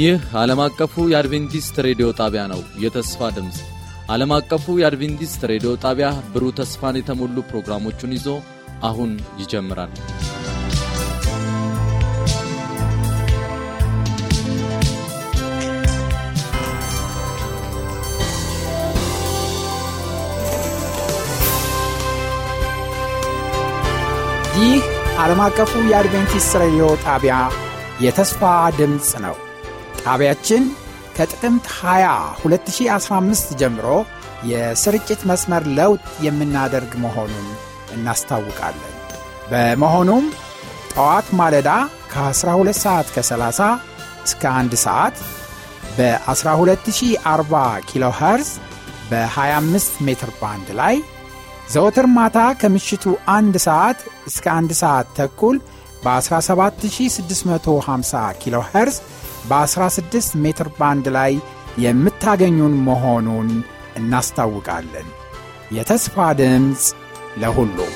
ይህ ዓለም አቀፉ የአድቬንቲስት ሬዲዮ ጣቢያ ነው። የተስፋ ድምፅ ዓለም አቀፉ የአድቬንቲስት ሬዲዮ ጣቢያ ብሩህ ተስፋን የተሞሉ ፕሮግራሞቹን ይዞ አሁን ይጀምራል። ይህ ዓለም አቀፉ የአድቬንቲስት ሬዲዮ ጣቢያ የተስፋ ድምፅ ነው። ጣቢያችን ከጥቅምት 20 2015 ጀምሮ የስርጭት መስመር ለውጥ የምናደርግ መሆኑን እናስታውቃለን። በመሆኑም ጠዋት ማለዳ ከ12 ሰዓት ከ30 እስከ 1 ሰዓት በ12040 ኪሎ ኸርዝ በ25 ሜትር ባንድ ላይ ዘወትር ማታ ከምሽቱ አንድ ሰዓት እስከ አንድ ሰዓት ተኩል በ17650 ኪሎ ኸርዝ በ16 ሜትር ባንድ ላይ የምታገኙን መሆኑን እናስታውቃለን። የተስፋ ድምፅ ለሁሉም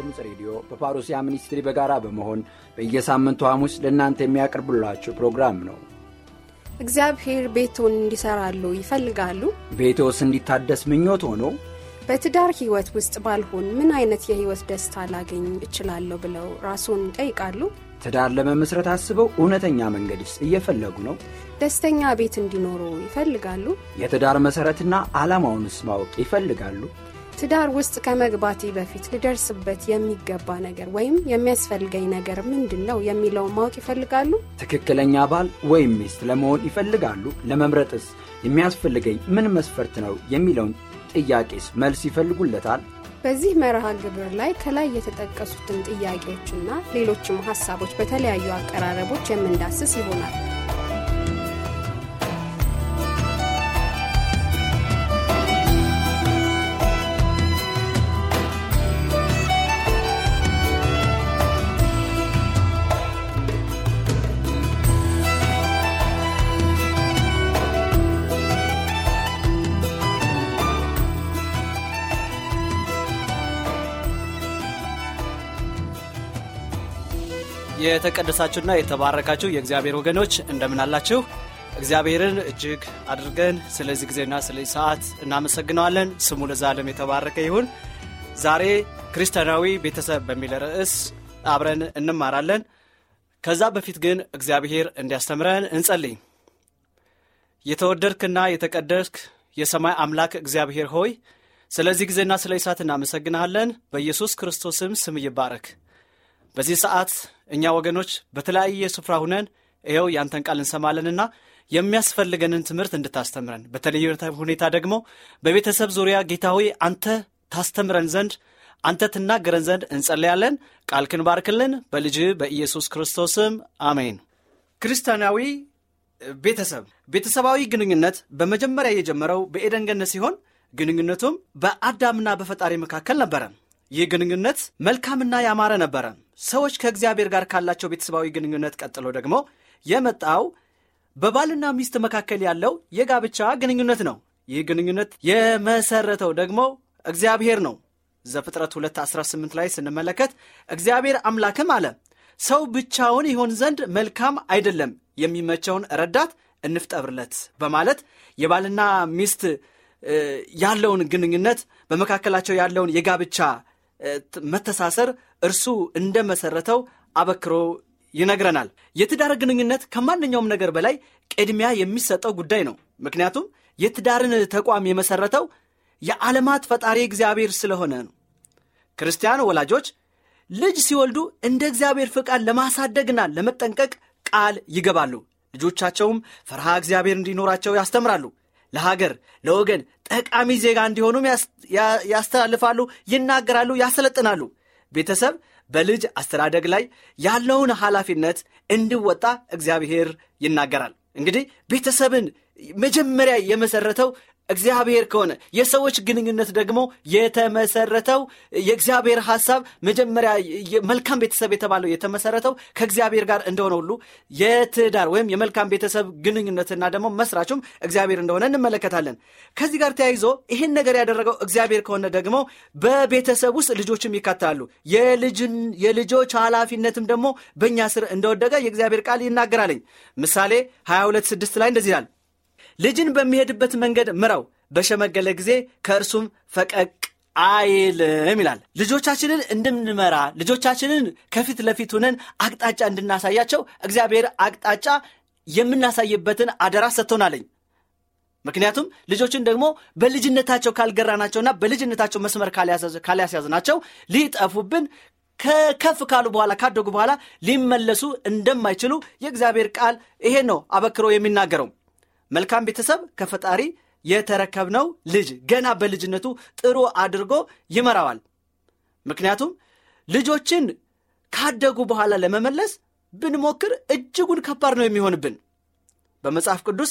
ድምፅ ሬዲዮ በፓሮሲያ ሚኒስትሪ በጋራ በመሆን በየሳምንቱ ሐሙስ ለእናንተ የሚያቀርብላችሁ ፕሮግራም ነው። እግዚአብሔር ቤቶን እንዲሰራሉ ይፈልጋሉ? ቤቶስ እንዲታደስ ምኞት ሆኖ በትዳር ሕይወት ውስጥ ባልሆን ምን አይነት የሕይወት ደስታ ላገኝ እችላለሁ ብለው ራስዎን ይጠይቃሉ? ትዳር ለመመስረት አስበው እውነተኛ መንገድስ እየፈለጉ ነው? ደስተኛ ቤት እንዲኖሩ ይፈልጋሉ? የትዳር መሠረትና ዓላማውንስ ማወቅ ይፈልጋሉ? ትዳር ውስጥ ከመግባቴ በፊት ልደርስበት የሚገባ ነገር ወይም የሚያስፈልገኝ ነገር ምንድን ነው የሚለውን ማወቅ ይፈልጋሉ? ትክክለኛ ባል ወይም ሚስት ለመሆን ይፈልጋሉ? ለመምረጥስ የሚያስፈልገኝ ምን መስፈርት ነው የሚለውን ጥያቄስ መልስ ይፈልጉለታል? በዚህ መርሃ ግብር ላይ ከላይ የተጠቀሱትን ጥያቄዎችና ሌሎችም ሀሳቦች በተለያዩ አቀራረቦች የምንዳስስ ይሆናል። የተቀደሳችሁና የተባረካችሁ የእግዚአብሔር ወገኖች እንደምን አላችሁ? እግዚአብሔርን እጅግ አድርገን ስለዚህ ጊዜና ስለዚህ ሰዓት እናመሰግነዋለን። ስሙ ለዛለም የተባረከ ይሁን። ዛሬ ክርስቲያናዊ ቤተሰብ በሚል ርዕስ አብረን እንማራለን። ከዛ በፊት ግን እግዚአብሔር እንዲያስተምረን እንጸልይ። የተወደድክና የተቀደስክ የሰማይ አምላክ እግዚአብሔር ሆይ ስለዚህ ጊዜና ስለዚህ ሰዓት እናመሰግንሃለን። በኢየሱስ ክርስቶስም ስም ይባረክ። በዚህ ሰዓት እኛ ወገኖች በተለያየ ስፍራ ሁነን ይኸው ያንተን ቃል እንሰማለንና የሚያስፈልገንን ትምህርት እንድታስተምረን በተለየ ሁኔታ ደግሞ በቤተሰብ ዙሪያ ጌታ ሆይ አንተ ታስተምረን ዘንድ አንተ ትናገረን ዘንድ እንጸለያለን። ቃልክን ባርክልን በልጅ በኢየሱስ ክርስቶስም አሜን። ክርስቲያናዊ ቤተሰብ ቤተሰባዊ ግንኙነት በመጀመሪያ የጀመረው በኤደን ሲሆን ግንኙነቱም በአዳምና በፈጣሪ መካከል ነበረ። ይህ ግንኙነት መልካምና ያማረ ነበረ። ሰዎች ከእግዚአብሔር ጋር ካላቸው ቤተሰባዊ ግንኙነት ቀጥሎ ደግሞ የመጣው በባልና ሚስት መካከል ያለው የጋብቻ ግንኙነት ነው። ይህ ግንኙነት የመሰረተው ደግሞ እግዚአብሔር ነው። ዘፍጥረት 218 ላይ ስንመለከት እግዚአብሔር አምላክም አለ ሰው ብቻውን ይሆን ዘንድ መልካም አይደለም፣ የሚመቸውን ረዳት እንፍጠርለት በማለት የባልና ሚስት ያለውን ግንኙነት በመካከላቸው ያለውን የጋብቻ መተሳሰር እርሱ እንደመሰረተው አበክሮ ይነግረናል። የትዳር ግንኙነት ከማንኛውም ነገር በላይ ቅድሚያ የሚሰጠው ጉዳይ ነው። ምክንያቱም የትዳርን ተቋም የመሰረተው የዓለማት ፈጣሪ እግዚአብሔር ስለሆነ ነው። ክርስቲያን ወላጆች ልጅ ሲወልዱ እንደ እግዚአብሔር ፍቃድ ለማሳደግና ለመጠንቀቅ ቃል ይገባሉ። ልጆቻቸውም ፈርሃ እግዚአብሔር እንዲኖራቸው ያስተምራሉ። ለሀገር ለወገን ጠቃሚ ዜጋ እንዲሆኑም ያስተላልፋሉ፣ ይናገራሉ፣ ያሰለጥናሉ። ቤተሰብ በልጅ አስተዳደግ ላይ ያለውን ኃላፊነት እንዲወጣ እግዚአብሔር ይናገራል። እንግዲህ ቤተሰብን መጀመሪያ የመሰረተው እግዚአብሔር ከሆነ የሰዎች ግንኙነት ደግሞ የተመሰረተው የእግዚአብሔር ሐሳብ መጀመሪያ መልካም ቤተሰብ የተባለው የተመሰረተው ከእግዚአብሔር ጋር እንደሆነ ሁሉ የትዳር ወይም የመልካም ቤተሰብ ግንኙነትና ደግሞ መስራቹም እግዚአብሔር እንደሆነ እንመለከታለን። ከዚህ ጋር ተያይዞ ይህን ነገር ያደረገው እግዚአብሔር ከሆነ ደግሞ በቤተሰብ ውስጥ ልጆችም ይካተላሉ። የልጆች ኃላፊነትም ደግሞ በእኛ ስር እንደወደቀ የእግዚአብሔር ቃል ይናገራለኝ። ምሳሌ 22 6 ላይ እንደዚህ ይላል ልጅን በሚሄድበት መንገድ ምራው፣ በሸመገለ ጊዜ ከእርሱም ፈቀቅ አይልም ይላል። ልጆቻችንን እንድንመራ ልጆቻችንን ከፊት ለፊት ሆነን አቅጣጫ እንድናሳያቸው እግዚአብሔር አቅጣጫ የምናሳይበትን አደራ ሰጥቶናለኝ። ምክንያቱም ልጆችን ደግሞ በልጅነታቸው ካልገራናቸውና በልጅነታቸው መስመር ካልያስያዝናቸው ሊጠፉብን ከከፍ ካሉ በኋላ ካደጉ በኋላ ሊመለሱ እንደማይችሉ የእግዚአብሔር ቃል ይሄን ነው አበክሮ የሚናገረው። መልካም ቤተሰብ ከፈጣሪ የተረከብነው ልጅ ገና በልጅነቱ ጥሩ አድርጎ ይመራዋል። ምክንያቱም ልጆችን ካደጉ በኋላ ለመመለስ ብንሞክር እጅጉን ከባድ ነው የሚሆንብን። በመጽሐፍ ቅዱስ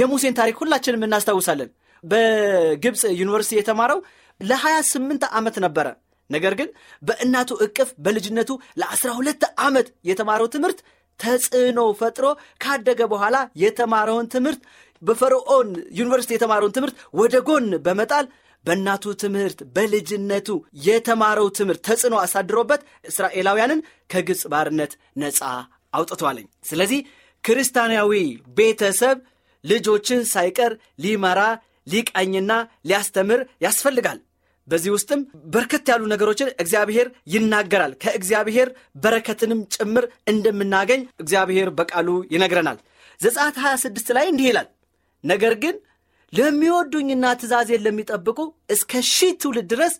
የሙሴን ታሪክ ሁላችንም እናስታውሳለን። በግብፅ ዩኒቨርሲቲ የተማረው ለ28 ዓመት ነበረ። ነገር ግን በእናቱ እቅፍ በልጅነቱ ለ12 ዓመት የተማረው ትምህርት ተጽዕኖ ፈጥሮ ካደገ በኋላ የተማረውን ትምህርት በፈርዖን ዩኒቨርሲቲ የተማረውን ትምህርት ወደ ጎን በመጣል በእናቱ ትምህርት በልጅነቱ የተማረው ትምህርት ተጽዕኖ አሳድሮበት እስራኤላውያንን ከግብፅ ባርነት ነፃ አውጥቷለኝ። ስለዚህ ክርስቲያናዊ ቤተሰብ ልጆችን ሳይቀር ሊመራ ሊቃኝና ሊያስተምር ያስፈልጋል። በዚህ ውስጥም በርከት ያሉ ነገሮችን እግዚአብሔር ይናገራል። ከእግዚአብሔር በረከትንም ጭምር እንደምናገኝ እግዚአብሔር በቃሉ ይነግረናል። ዘጸአት 26 ላይ እንዲህ ይላል፣ ነገር ግን ለሚወዱኝና ትእዛዜን ለሚጠብቁ እስከ ሺህ ትውልድ ድረስ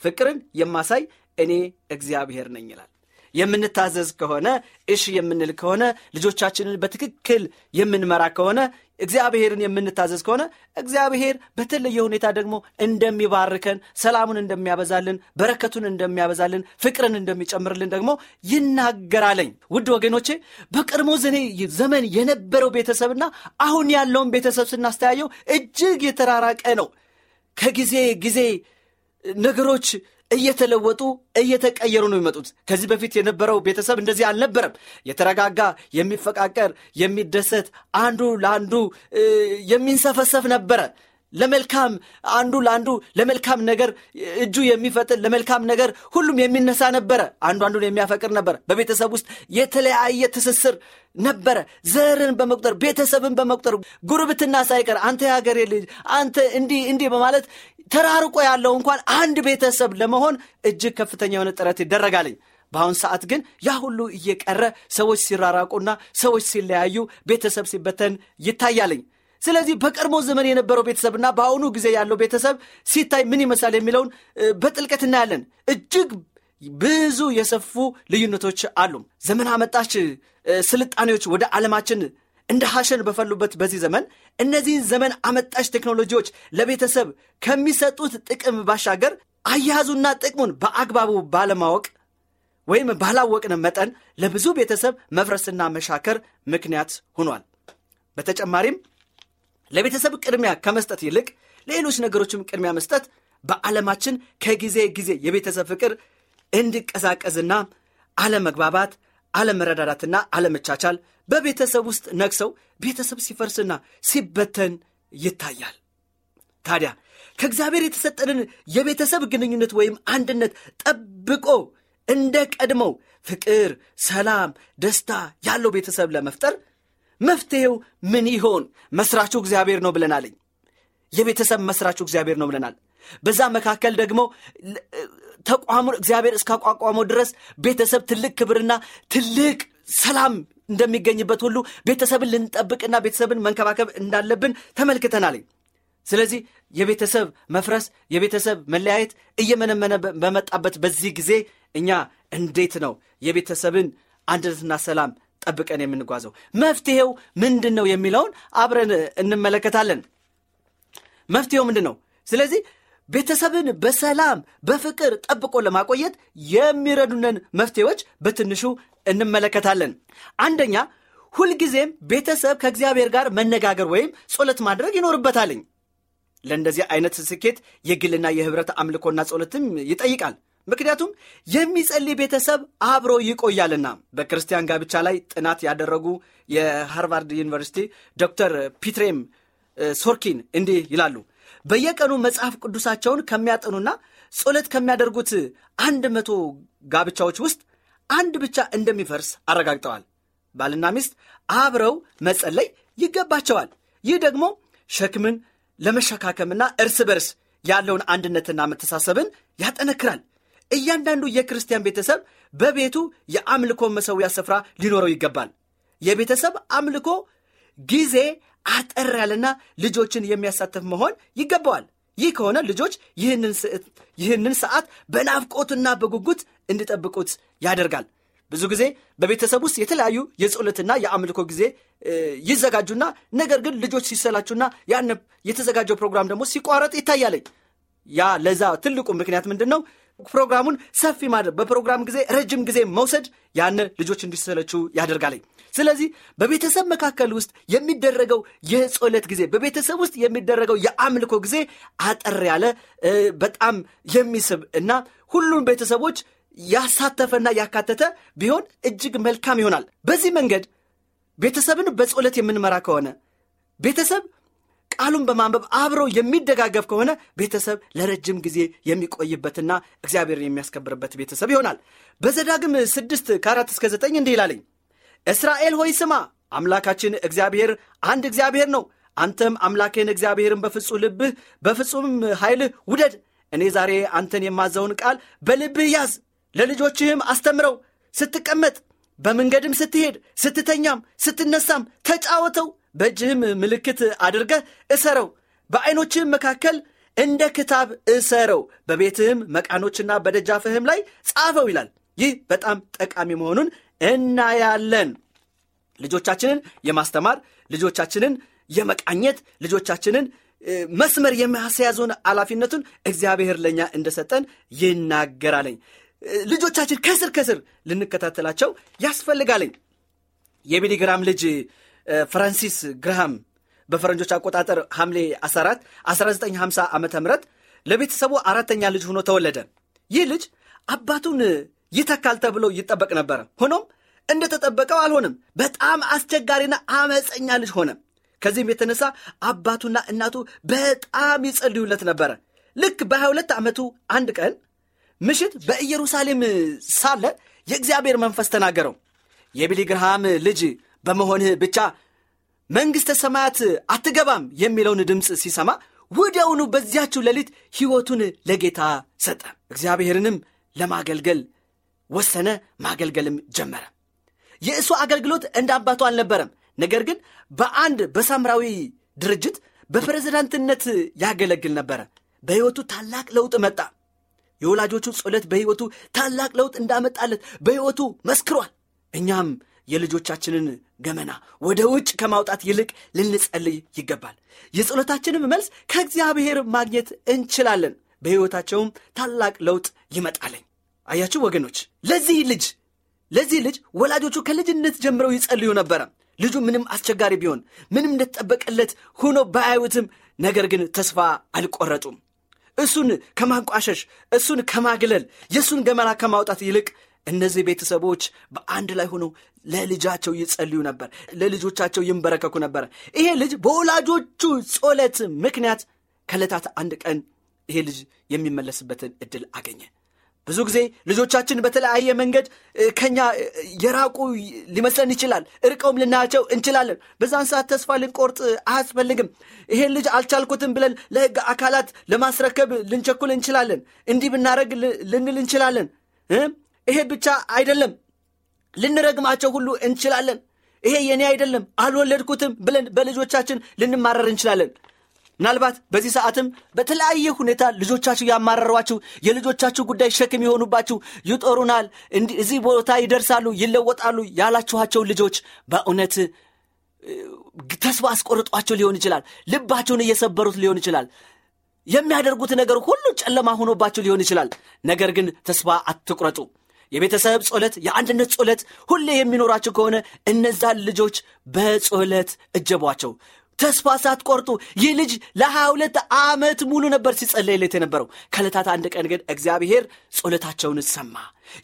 ፍቅርን የማሳይ እኔ እግዚአብሔር ነኝ ይላል። የምንታዘዝ ከሆነ እሺ የምንል ከሆነ ልጆቻችንን በትክክል የምንመራ ከሆነ እግዚአብሔርን የምንታዘዝ ከሆነ እግዚአብሔር በተለየ ሁኔታ ደግሞ እንደሚባርከን፣ ሰላሙን እንደሚያበዛልን፣ በረከቱን እንደሚያበዛልን፣ ፍቅርን እንደሚጨምርልን ደግሞ ይናገራለኝ። ውድ ወገኖቼ በቀድሞ ዘመን የነበረው ቤተሰብና አሁን ያለውን ቤተሰብ ስናስተያየው እጅግ የተራራቀ ነው። ከጊዜ ጊዜ ነገሮች እየተለወጡ እየተቀየሩ ነው የሚመጡት። ከዚህ በፊት የነበረው ቤተሰብ እንደዚህ አልነበረም። የተረጋጋ፣ የሚፈቃቀር፣ የሚደሰት፣ አንዱ ለአንዱ የሚንሰፈሰፍ ነበረ። ለመልካም አንዱ ለአንዱ ለመልካም ነገር እጁ የሚፈጥን ለመልካም ነገር ሁሉም የሚነሳ ነበረ። አንዱ አንዱን የሚያፈቅር ነበር። በቤተሰብ ውስጥ የተለያየ ትስስር ነበረ። ዘርን በመቁጠር ቤተሰብን በመቁጠር ጉርብትና ሳይቀር አንተ የሀገሬ ልጅ አንተ እንዲህ እንዲህ በማለት ተራርቆ ያለው እንኳን አንድ ቤተሰብ ለመሆን እጅግ ከፍተኛ የሆነ ጥረት ይደረጋልኝ። በአሁን ሰዓት ግን ያ ሁሉ እየቀረ ሰዎች ሲራራቁና ሰዎች ሲለያዩ ቤተሰብ ሲበተን ይታያልኝ። ስለዚህ በቀድሞ ዘመን የነበረው ቤተሰብና በአሁኑ ጊዜ ያለው ቤተሰብ ሲታይ ምን ይመስላል የሚለውን በጥልቀት እናያለን። እጅግ ብዙ የሰፉ ልዩነቶች አሉ። ዘመን አመጣች ስልጣኔዎች ወደ ዓለማችን እንደ ሐሸን በፈሉበት በዚህ ዘመን እነዚህን ዘመን አመጣሽ ቴክኖሎጂዎች ለቤተሰብ ከሚሰጡት ጥቅም ባሻገር አያያዙና ጥቅሙን በአግባቡ ባለማወቅ ወይም ባላወቅን መጠን ለብዙ ቤተሰብ መፍረስና መሻከር ምክንያት ሆኗል። በተጨማሪም ለቤተሰብ ቅድሚያ ከመስጠት ይልቅ ሌሎች ነገሮችም ቅድሚያ መስጠት በዓለማችን ከጊዜ ጊዜ የቤተሰብ ፍቅር እንዲቀዛቀዝና አለመግባባት፣ አለመረዳዳትና አለመቻቻል በቤተሰብ ውስጥ ነግሰው ቤተሰብ ሲፈርስና ሲበተን ይታያል። ታዲያ ከእግዚአብሔር የተሰጠንን የቤተሰብ ግንኙነት ወይም አንድነት ጠብቆ እንደ ቀድሞው ፍቅር፣ ሰላም፣ ደስታ ያለው ቤተሰብ ለመፍጠር መፍትሔው ምን ይሆን? መስራቹ እግዚአብሔር ነው ብለናልኝ። የቤተሰብ መስራቹ እግዚአብሔር ነው ብለናል። በዛ መካከል ደግሞ ተቋሙን እግዚአብሔር እስካቋቋመው ድረስ ቤተሰብ ትልቅ ክብርና ትልቅ ሰላም እንደሚገኝበት ሁሉ ቤተሰብን ልንጠብቅና ቤተሰብን መንከባከብ እንዳለብን ተመልክተናል። ስለዚህ የቤተሰብ መፍረስ፣ የቤተሰብ መለያየት እየመነመነ በመጣበት በዚህ ጊዜ እኛ እንዴት ነው የቤተሰብን አንድነትና ሰላም ጠብቀን የምንጓዘው? መፍትሄው ምንድን ነው የሚለውን አብረን እንመለከታለን። መፍትሄው ምንድን ነው? ስለዚህ ቤተሰብን በሰላም በፍቅር ጠብቆ ለማቆየት የሚረዱንን መፍትሄዎች በትንሹ እንመለከታለን። አንደኛ ሁልጊዜም ቤተሰብ ከእግዚአብሔር ጋር መነጋገር ወይም ጸሎት ማድረግ ይኖርበታልኝ። ለእንደዚህ አይነት ስኬት የግልና የህብረት አምልኮና ጸሎትም ይጠይቃል። ምክንያቱም የሚጸልይ ቤተሰብ አብሮ ይቆያልና። በክርስቲያን ጋብቻ ላይ ጥናት ያደረጉ የሃርቫርድ ዩኒቨርሲቲ ዶክተር ፒትሬም ሶርኪን እንዲህ ይላሉ። በየቀኑ መጽሐፍ ቅዱሳቸውን ከሚያጠኑና ጸሎት ከሚያደርጉት አንድ መቶ ጋብቻዎች ውስጥ አንድ ብቻ እንደሚፈርስ አረጋግጠዋል። ባልና ሚስት አብረው መጸለይ ይገባቸዋል። ይህ ደግሞ ሸክምን ለመሸካከምና እርስ በርስ ያለውን አንድነትና መተሳሰብን ያጠነክራል። እያንዳንዱ የክርስቲያን ቤተሰብ በቤቱ የአምልኮ መሠዊያ ስፍራ ሊኖረው ይገባል። የቤተሰብ አምልኮ ጊዜ አጠር ያለና ልጆችን የሚያሳተፍ መሆን ይገባዋል። ይህ ከሆነ ልጆች ይህንን ሰዓት በናፍቆትና በጉጉት እንዲጠብቁት ያደርጋል። ብዙ ጊዜ በቤተሰብ ውስጥ የተለያዩ የጸሎትና የአምልኮ ጊዜ ይዘጋጁና ነገር ግን ልጆች ሲሰላቹና ያን የተዘጋጀው ፕሮግራም ደግሞ ሲቋረጥ ይታያለኝ። ያ ለዛ ትልቁ ምክንያት ምንድን ነው? ፕሮግራሙን ሰፊ ማድረግ፣ በፕሮግራም ጊዜ ረጅም ጊዜ መውሰድ ያን ልጆች እንዲሰለቹ ያደርጋለኝ። ስለዚህ በቤተሰብ መካከል ውስጥ የሚደረገው የጸሎት ጊዜ፣ በቤተሰብ ውስጥ የሚደረገው የአምልኮ ጊዜ አጠር ያለ በጣም የሚስብ እና ሁሉም ቤተሰቦች ያሳተፈና ያካተተ ቢሆን እጅግ መልካም ይሆናል። በዚህ መንገድ ቤተሰብን በጸሎት የምንመራ ከሆነ ቤተሰብ ቃሉን በማንበብ አብሮ የሚደጋገፍ ከሆነ ቤተሰብ ለረጅም ጊዜ የሚቆይበትና እግዚአብሔርን የሚያስከብርበት ቤተሰብ ይሆናል። በዘዳግም ስድስት ከአራት እስከ ዘጠኝ እንዲህ ይላለኝ እስራኤል ሆይ ስማ፣ አምላካችን እግዚአብሔር አንድ እግዚአብሔር ነው። አንተም አምላክህን እግዚአብሔርን በፍጹም ልብህ በፍጹም ኃይልህ ውደድ። እኔ ዛሬ አንተን የማዘውን ቃል በልብህ ያዝ፣ ለልጆችህም አስተምረው። ስትቀመጥ በመንገድም ስትሄድ፣ ስትተኛም፣ ስትነሳም ተጫወተው። በእጅህም ምልክት አድርገህ እሰረው፣ በዐይኖችህም መካከል እንደ ክታብ እሰረው፣ በቤትህም መቃኖችና በደጃፍህም ላይ ጻፈው ይላል። ይህ በጣም ጠቃሚ መሆኑን እናያለን። ልጆቻችንን የማስተማር ልጆቻችንን የመቃኘት ልጆቻችንን መስመር የሚያስያዙን ኃላፊነቱን እግዚአብሔር ለእኛ እንደሰጠን ይናገራለኝ። ልጆቻችን ከስር ከስር ልንከታተላቸው ያስፈልጋለኝ። የቢሊግራም ልጅ ፍራንሲስ ግርሃም በፈረንጆች አቆጣጠር ሐምሌ 14 1950 ዓ ም ለቤተሰቡ አራተኛ ልጅ ሆኖ ተወለደ። ይህ ልጅ አባቱን ይተካል ተብሎ ይጠበቅ ነበረ። ሆኖም እንደተጠበቀው አልሆነም። በጣም አስቸጋሪና አመፀኛ ልጅ ሆነ። ከዚህም የተነሳ አባቱና እናቱ በጣም ይጸልዩለት ነበረ። ልክ በ22 ዓመቱ አንድ ቀን ምሽት በኢየሩሳሌም ሳለ የእግዚአብሔር መንፈስ ተናገረው። የቢሊግርሃም ልጅ በመሆንህ ብቻ መንግሥተ ሰማያት አትገባም የሚለውን ድምፅ ሲሰማ ወዲያውኑ በዚያችው ሌሊት ሕይወቱን ለጌታ ሰጠ። እግዚአብሔርንም ለማገልገል ወሰነ። ማገልገልም ጀመረ። የእሱ አገልግሎት እንደ አባቱ አልነበረም። ነገር ግን በአንድ በሳምራዊ ድርጅት በፕሬዝዳንትነት ያገለግል ነበረ። በሕይወቱ ታላቅ ለውጥ መጣ። የወላጆቹ ጸሎት በሕይወቱ ታላቅ ለውጥ እንዳመጣለት በሕይወቱ መስክሯል። እኛም የልጆቻችንን ገመና ወደ ውጭ ከማውጣት ይልቅ ልንጸልይ ይገባል። የጸሎታችንም መልስ ከእግዚአብሔር ማግኘት እንችላለን። በሕይወታቸውም ታላቅ ለውጥ ይመጣለኝ። አያችሁ ወገኖች፣ ለዚህ ልጅ ለዚህ ልጅ ወላጆቹ ከልጅነት ጀምረው ይጸልዩ ነበረ። ልጁ ምንም አስቸጋሪ ቢሆን ምንም እንደተጠበቀለት ሆኖ ባያዩትም፣ ነገር ግን ተስፋ አልቆረጡም። እሱን ከማንቋሸሽ እሱን ከማግለል የእሱን ገመና ከማውጣት ይልቅ እነዚህ ቤተሰቦች በአንድ ላይ ሆነው ለልጃቸው ይጸልዩ ነበር፣ ለልጆቻቸው ይንበረከኩ ነበር። ይሄ ልጅ በወላጆቹ ጸሎት ምክንያት ከዕለታት አንድ ቀን ይሄ ልጅ የሚመለስበትን እድል አገኘ። ብዙ ጊዜ ልጆቻችን በተለያየ መንገድ ከኛ የራቁ ሊመስለን ይችላል። እርቀውም ልናያቸው እንችላለን። በዛን ሰዓት ተስፋ ልንቆርጥ አያስፈልግም። ይሄን ልጅ አልቻልኩትም ብለን ለሕግ አካላት ለማስረከብ ልንቸኩል እንችላለን። እንዲህ ብናደረግ ልንል እንችላለን። ይሄ ብቻ አይደለም፣ ልንረግማቸው ሁሉ እንችላለን። ይሄ የኔ አይደለም አልወለድኩትም ብለን በልጆቻችን ልንማረር እንችላለን። ምናልባት በዚህ ሰዓትም በተለያየ ሁኔታ ልጆቻችሁ ያማረሯችሁ፣ የልጆቻችሁ ጉዳይ ሸክም የሆኑባችሁ፣ ይጦሩናል፣ እዚህ ቦታ ይደርሳሉ፣ ይለወጣሉ ያላችኋቸው ልጆች በእውነት ተስፋ አስቆርጧቸው ሊሆን ይችላል። ልባቸውን እየሰበሩት ሊሆን ይችላል። የሚያደርጉት ነገር ሁሉ ጨለማ ሆኖባቸው ሊሆን ይችላል። ነገር ግን ተስፋ አትቁረጡ። የቤተሰብ ጸሎት፣ የአንድነት ጸሎት ሁሌ የሚኖራቸው ከሆነ እነዛን ልጆች በጸሎት እጀቧቸው። ተስፋ ሳትቆርጡ ይህ ልጅ ለሀያ ሁለት ዓመት ሙሉ ነበር ሲጸለይለት የነበረው። ከዕለታት አንድ ቀን ግን እግዚአብሔር ጸሎታቸውን ሰማ።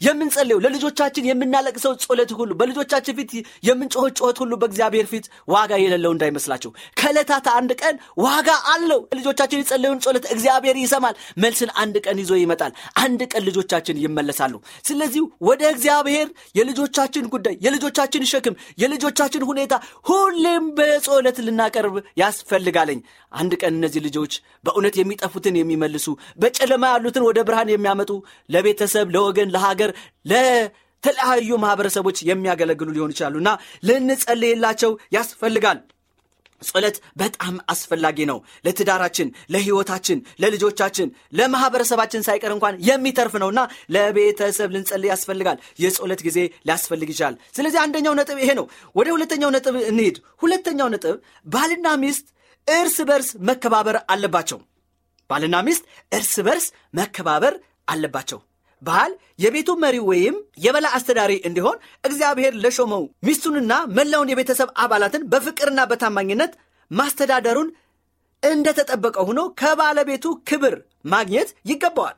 የምንጸልየው ለልጆቻችን የምናለቅሰው ጸሎት ሁሉ በልጆቻችን ፊት የምንጮኸው ጩኸት ሁሉ በእግዚአብሔር ፊት ዋጋ የሌለው እንዳይመስላቸው። ከዕለታት አንድ ቀን ዋጋ አለው። ልጆቻችን የጸለዩን ጸሎት እግዚአብሔር ይሰማል። መልስን አንድ ቀን ይዞ ይመጣል። አንድ ቀን ልጆቻችን ይመለሳሉ። ስለዚህ ወደ እግዚአብሔር የልጆቻችን ጉዳይ፣ የልጆቻችን ሸክም፣ የልጆቻችን ሁኔታ ሁሌም በጸሎት ልናቀርብ ያስፈልጋለኝ። አንድ ቀን እነዚህ ልጆች በእውነት የሚጠፉትን የሚመልሱ በጨለማ ያሉትን ወደ ብርሃን የሚያመጡ ለቤተሰብ፣ ለወገን፣ ለሀገር፣ ለተለያዩ ማህበረሰቦች የሚያገለግሉ ሊሆኑ ይችላሉ እና ልንጸልይላቸው ያስፈልጋል። ጸሎት በጣም አስፈላጊ ነው። ለትዳራችን፣ ለህይወታችን፣ ለልጆቻችን፣ ለማህበረሰባችን ሳይቀር እንኳን የሚተርፍ ነውና ለቤተሰብ ልንጸልይ ያስፈልጋል። የጸሎት ጊዜ ሊያስፈልግ ይችላል። ስለዚህ አንደኛው ነጥብ ይሄ ነው። ወደ ሁለተኛው ነጥብ እንሂድ። ሁለተኛው ነጥብ ባልና ሚስት እርስ በርስ መከባበር አለባቸው። ባልና ሚስት እርስ በርስ መከባበር አለባቸው። ባል የቤቱ መሪ ወይም የበላይ አስተዳሪ እንዲሆን እግዚአብሔር ለሾመው ሚስቱንና መላውን የቤተሰብ አባላትን በፍቅርና በታማኝነት ማስተዳደሩን እንደተጠበቀ ሆኖ ከባለቤቱ ክብር ማግኘት ይገባዋል።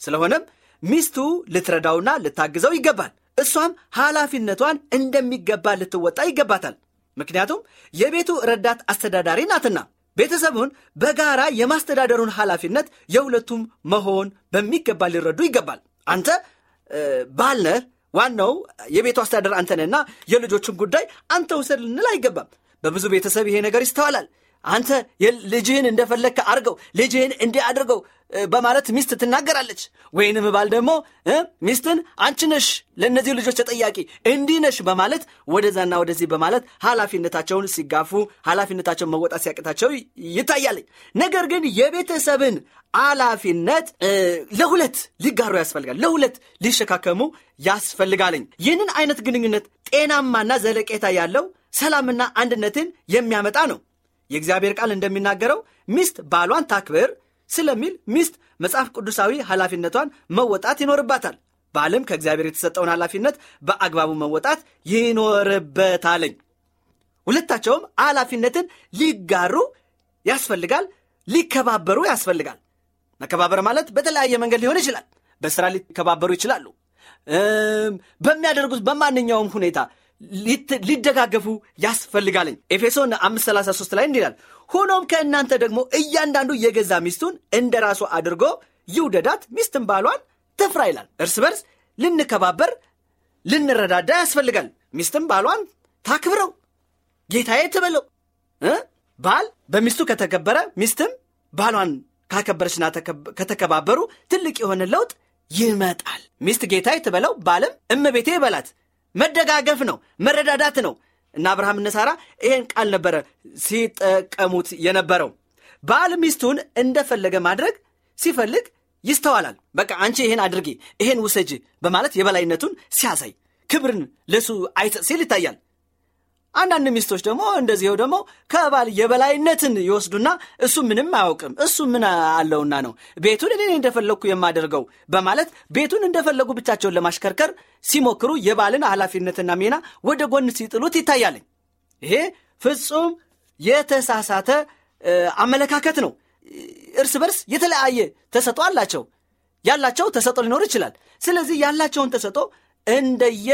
ስለሆነም ሚስቱ ልትረዳውና ልታግዘው ይገባል። እሷም ኃላፊነቷን እንደሚገባ ልትወጣ ይገባታል። ምክንያቱም የቤቱ ረዳት አስተዳዳሪ ናትና። ቤተሰቡን በጋራ የማስተዳደሩን ኃላፊነት የሁለቱም መሆን በሚገባ ሊረዱ ይገባል። አንተ ባል ነህ፣ ዋናው የቤቱ አስተዳደር አንተ ነህና የልጆቹን ጉዳይ አንተ ውሰድ ልንል አይገባም። በብዙ ቤተሰብ ይሄ ነገር ይስተዋላል። አንተ ልጅህን እንደፈለግከ አድርገው፣ ልጅህን እንዲህ አድርገው በማለት ሚስት ትናገራለች። ወይንም ባል ደግሞ ሚስትን አንቺ ነሽ ለእነዚህ ልጆች ተጠያቂ እንዲህ ነሽ በማለት ወደዛና ወደዚህ በማለት ኃላፊነታቸውን ሲጋፉ ኃላፊነታቸውን መወጣት ሲያቅታቸው ይታያለኝ። ነገር ግን የቤተሰብን ኃላፊነት ለሁለት ሊጋሩ ያስፈልጋል፣ ለሁለት ሊሸካከሙ ያስፈልጋለኝ። ይህንን አይነት ግንኙነት ጤናማና ዘለቄታ ያለው ሰላምና አንድነትን የሚያመጣ ነው። የእግዚአብሔር ቃል እንደሚናገረው ሚስት ባሏን ታክብር ስለሚል ሚስት መጽሐፍ ቅዱሳዊ ኃላፊነቷን መወጣት ይኖርባታል። ባልም ከእግዚአብሔር የተሰጠውን ኃላፊነት በአግባቡ መወጣት ይኖርበታለኝ። ሁለታቸውም ኃላፊነትን ሊጋሩ ያስፈልጋል፣ ሊከባበሩ ያስፈልጋል። መከባበር ማለት በተለያየ መንገድ ሊሆን ይችላል። በስራ ሊከባበሩ ይችላሉ። በሚያደርጉት በማንኛውም ሁኔታ ሊደጋገፉ ያስፈልጋለኝ። ኤፌሶን 533 ላይ እንዲላል ሆኖም ከእናንተ ደግሞ እያንዳንዱ የገዛ ሚስቱን እንደ ራሱ አድርጎ ይውደዳት፣ ሚስትን ባሏን ትፍራ ይላል። እርስ በርስ ልንከባበር፣ ልንረዳዳ ያስፈልጋል። ሚስትም ባሏን ታክብረው፣ ጌታዬ ትበለው። ባል በሚስቱ ከተከበረ፣ ሚስትም ባሏን ካከበረችና ከተከባበሩ ትልቅ የሆነ ለውጥ ይመጣል። ሚስት ጌታዬ ትበለው፣ ባልም እመቤቴ ይበላት። መደጋገፍ ነው፣ መረዳዳት ነው። እና አብርሃም እነ ሳራ ይሄን ቃል ነበረ ሲጠቀሙት የነበረው። ባል ሚስቱን እንደፈለገ ማድረግ ሲፈልግ ይስተዋላል። በቃ አንቺ ይሄን አድርጊ፣ ይሄን ውሰጅ በማለት የበላይነቱን ሲያሳይ ክብርን ለሱ አይሰጥ ሲል ይታያል። አንዳንድ ሚስቶች ደግሞ እንደዚህው ደግሞ ከባል የበላይነትን ይወስዱና እሱ ምንም አያውቅም እሱ ምን አለውና ነው ቤቱን እኔ እንደፈለግኩ የማደርገው በማለት ቤቱን እንደፈለጉ ብቻቸውን ለማሽከርከር ሲሞክሩ የባልን ኃላፊነትና ሚና ወደ ጎን ሲጥሉት ይታያለኝ። ይሄ ፍጹም የተሳሳተ አመለካከት ነው። እርስ በርስ የተለያየ ተሰጦ አላቸው። ያላቸው ተሰጦ ሊኖር ይችላል። ስለዚህ ያላቸውን ተሰጦ እንደየ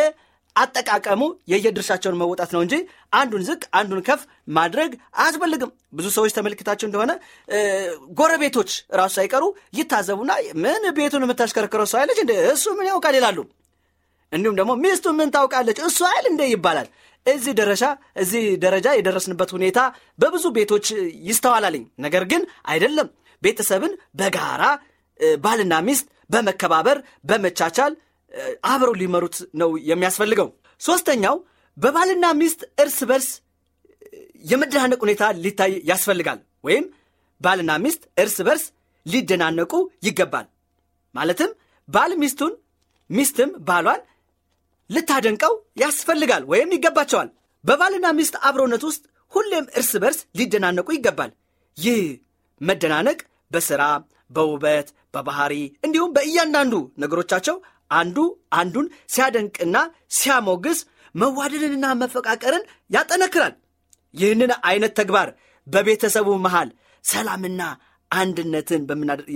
አጠቃቀሙ የየድርሻቸውን መወጣት ነው እንጂ አንዱን ዝቅ አንዱን ከፍ ማድረግ አያስፈልግም። ብዙ ሰዎች ተመልክታቸው እንደሆነ ጎረቤቶች ራሱ ሳይቀሩ ይታዘቡና ምን ቤቱን የምታሽከረክረው ሰው አይለች እንደ እሱ ምን ያውቃል ይላሉ። እንዲሁም ደግሞ ሚስቱ ምን ታውቃለች እሱ አይል እንደ ይባላል። እዚህ ደረጃ እዚህ ደረጃ የደረስንበት ሁኔታ በብዙ ቤቶች ይስተዋላልኝ። ነገር ግን አይደለም። ቤተሰብን በጋራ ባልና ሚስት በመከባበር በመቻቻል አብረው ሊመሩት ነው የሚያስፈልገው። ሶስተኛው በባልና ሚስት እርስ በርስ የመደናነቅ ሁኔታ ሊታይ ያስፈልጋል። ወይም ባልና ሚስት እርስ በርስ ሊደናነቁ ይገባል። ማለትም ባል ሚስቱን፣ ሚስትም ባሏን ልታደንቀው ያስፈልጋል ወይም ይገባቸዋል። በባልና ሚስት አብሮነት ውስጥ ሁሌም እርስ በርስ ሊደናነቁ ይገባል። ይህ መደናነቅ በሥራ፣ በውበት፣ በባህሪ እንዲሁም በእያንዳንዱ ነገሮቻቸው አንዱ አንዱን ሲያደንቅና ሲያሞግስ መዋደድንና መፈቃቀርን ያጠነክራል። ይህንን አይነት ተግባር በቤተሰቡ መሃል ሰላምና አንድነትን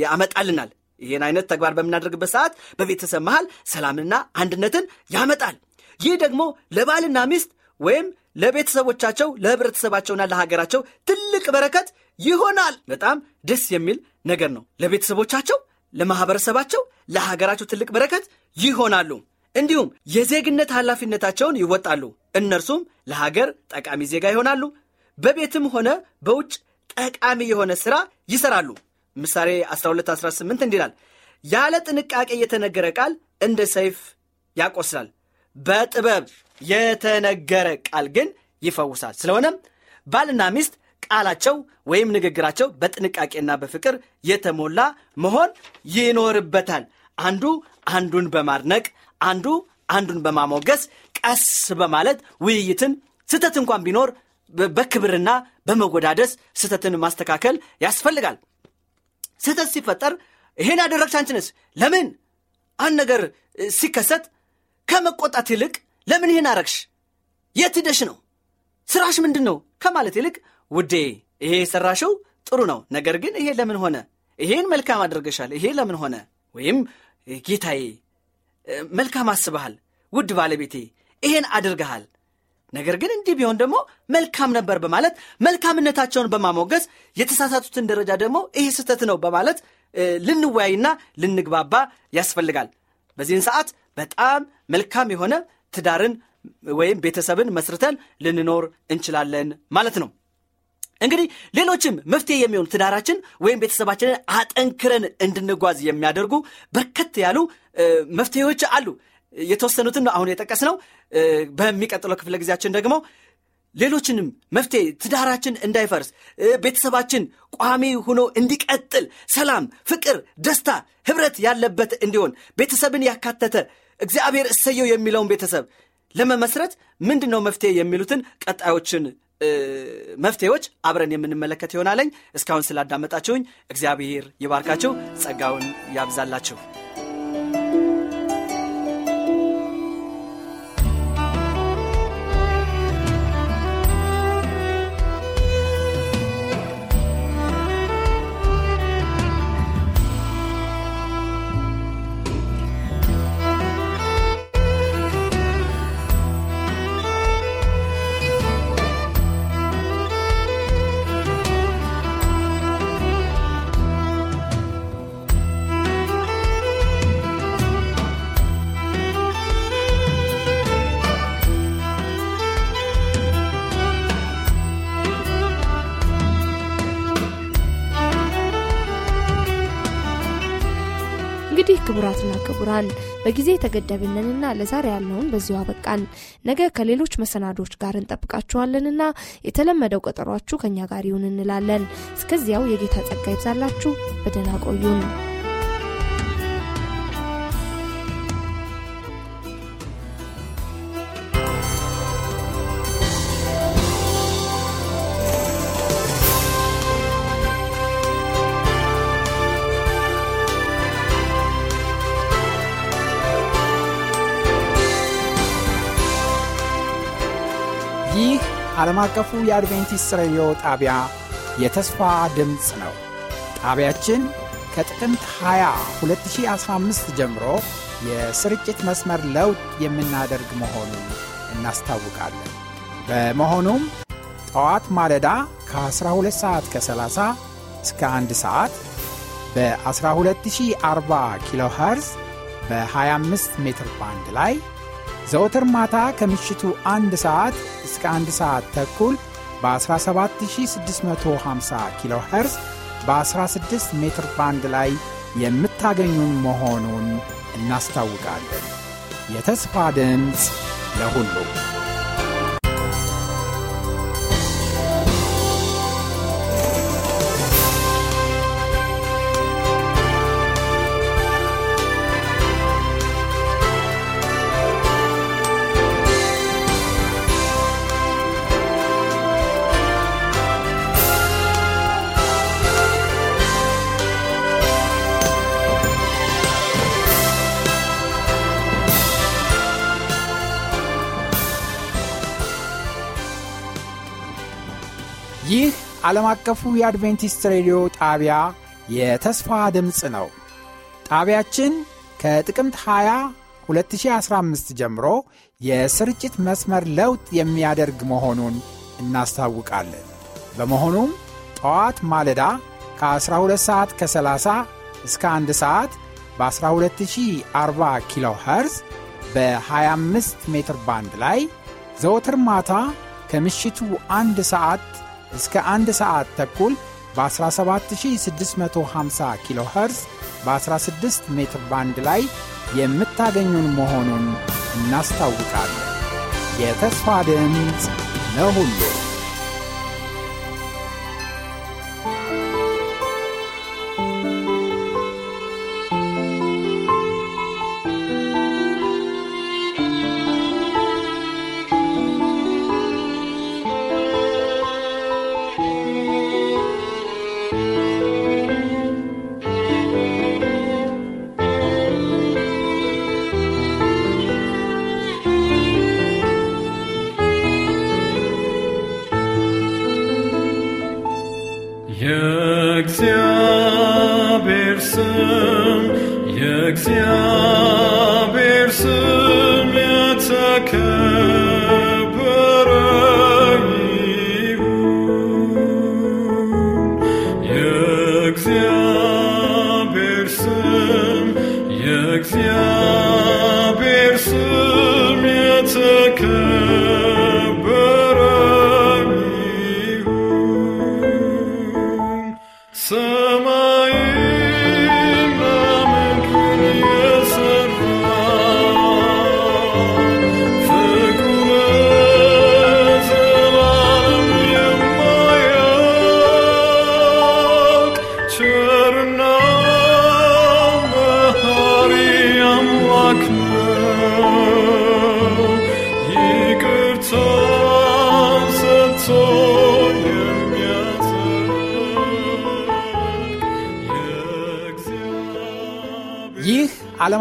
ያመጣልናል። ይህን አይነት ተግባር በምናደርግበት ሰዓት በቤተሰብ መሃል ሰላምና አንድነትን ያመጣል። ይህ ደግሞ ለባልና ሚስት ወይም ለቤተሰቦቻቸው ለህብረተሰባቸውና ለሀገራቸው ትልቅ በረከት ይሆናል። በጣም ደስ የሚል ነገር ነው። ለቤተሰቦቻቸው፣ ለማህበረሰባቸው፣ ለሀገራቸው ትልቅ በረከት ይሆናሉ። እንዲሁም የዜግነት ኃላፊነታቸውን ይወጣሉ። እነርሱም ለሀገር ጠቃሚ ዜጋ ይሆናሉ። በቤትም ሆነ በውጭ ጠቃሚ የሆነ ሥራ ይሰራሉ። ምሳሌ 1218 እንዲላል ያለ ጥንቃቄ የተነገረ ቃል እንደ ሰይፍ ያቆስላል፣ በጥበብ የተነገረ ቃል ግን ይፈውሳል። ስለሆነም ባልና ሚስት ቃላቸው ወይም ንግግራቸው በጥንቃቄና በፍቅር የተሞላ መሆን ይኖርበታል። አንዱ አንዱን በማድነቅ አንዱ አንዱን በማሞገስ ቀስ በማለት ውይይትን ስህተት እንኳን ቢኖር በክብርና በመወዳደስ ስህተትን ማስተካከል ያስፈልጋል። ስህተት ሲፈጠር ይሄን ያደረግሽ አንችንስ ለምን? አንድ ነገር ሲከሰት ከመቆጣት ይልቅ ለምን ይሄን አረግሽ የት ሂደሽ ነው? ስራሽ ምንድን ነው ከማለት ይልቅ ውዴ ይሄ የሰራሽው ጥሩ ነው ነገር ግን ይሄ ለምን ሆነ? ይሄን መልካም አድርገሻል ይሄ ለምን ሆነ? ወይም ጌታዬ መልካም አስበሃል ውድ ባለቤቴ ይሄን አድርገሃል። ነገር ግን እንዲህ ቢሆን ደግሞ መልካም ነበር በማለት መልካምነታቸውን በማሞገስ የተሳሳቱትን ደረጃ ደግሞ ይሄ ስህተት ነው በማለት ልንወያይና ልንግባባ ያስፈልጋል። በዚህን ሰዓት በጣም መልካም የሆነ ትዳርን ወይም ቤተሰብን መስርተን ልንኖር እንችላለን ማለት ነው እንግዲህ ሌሎችም መፍትሄ የሚሆኑ ትዳራችን ወይም ቤተሰባችንን አጠንክረን እንድንጓዝ የሚያደርጉ በርከት ያሉ መፍትሄዎች አሉ። የተወሰኑትን አሁን የጠቀስ ነው በሚቀጥለው ክፍለ ጊዜያችን ደግሞ ሌሎችንም መፍትሄ ትዳራችን እንዳይፈርስ ቤተሰባችን ቋሚ ሆኖ እንዲቀጥል ሰላም ፍቅር ደስታ ህብረት ያለበት እንዲሆን ቤተሰብን ያካተተ እግዚአብሔር እሰየው የሚለውን ቤተሰብ ለመመስረት ምንድን ነው መፍትሄ የሚሉትን ቀጣዮችን መፍትሄዎች አብረን የምንመለከት ይሆናለኝ። እስካሁን ስላዳመጣችሁኝ እግዚአብሔር ይባርካችሁ ጸጋውን ያብዛላችሁ ክቡራን በጊዜ የተገደብንንና ለዛሬ ያለውን በዚሁ አበቃን። ነገ ከሌሎች መሰናዶች ጋር እንጠብቃችኋለንና የተለመደው ቀጠሯችሁ ከእኛ ጋር ይሁን እንላለን። እስከዚያው የጌታ ጸጋ ይብዛላችሁ። በደና ቆዩን ዓለም አቀፉ የአድቬንቲስት ሬዲዮ ጣቢያ የተስፋ ድምፅ ነው። ጣቢያችን ከጥቅምት 20 2015 ጀምሮ የስርጭት መስመር ለውጥ የምናደርግ መሆኑን እናስታውቃለን። በመሆኑም ጠዋት ማለዳ ከ12 ሰዓት ከ30 እስከ 1 ሰዓት በ12040 ኪሎ ኸርዝ በ25 ሜትር ባንድ ላይ ዘወትር ማታ ከምሽቱ አንድ ሰዓት እስከ አንድ ሰዓት ተኩል በ17650 ኪሎ ኸርዝ በ16 ሜትር ባንድ ላይ የምታገኙን መሆኑን እናስታውቃለን። የተስፋ ድምፅ ለሁሉ ዓለም አቀፉ የአድቬንቲስት ሬዲዮ ጣቢያ የተስፋ ድምፅ ነው። ጣቢያችን ከጥቅምት 20 2015 ጀምሮ የስርጭት መስመር ለውጥ የሚያደርግ መሆኑን እናስታውቃለን። በመሆኑም ጠዋት ማለዳ ከ12 ሰዓት ከ30 እስከ 1 ሰዓት በ12040 ኪሎ ኸርዝ በ25 ሜትር ባንድ ላይ ዘወትር ማታ ከምሽቱ አንድ ሰዓት እስከ አንድ ሰዓት ተኩል በ17650 ኪሎ ኸርዝ በ16 ሜትር ባንድ ላይ የምታገኙን መሆኑን እናስታውቃለን። የተስፋ ድምፅ ለሁሉ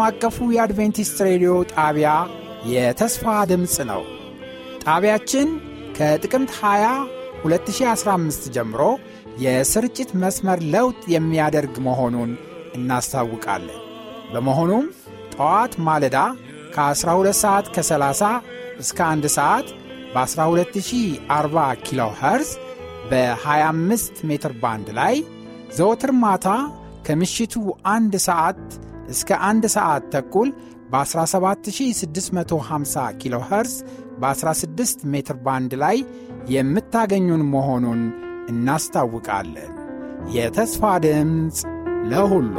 አቀፉ የአድቬንቲስት ሬዲዮ ጣቢያ የተስፋ ድምፅ ነው። ጣቢያችን ከጥቅምት 20 2015 ጀምሮ የስርጭት መስመር ለውጥ የሚያደርግ መሆኑን እናስታውቃለን። በመሆኑም ጠዋት ማለዳ ከ12 ሰዓት ከ30 እስከ 1 ሰዓት በ12040 ኪሎ ኸርዝ በ25 ሜትር ባንድ ላይ ዘወትር ማታ ከምሽቱ አንድ ሰዓት እስከ አንድ ሰዓት ተኩል በ17650 ኪሎ ኸርዝ በ16 ሜትር ባንድ ላይ የምታገኙን መሆኑን እናስታውቃለን። የተስፋ ድምፅ ለሁሉ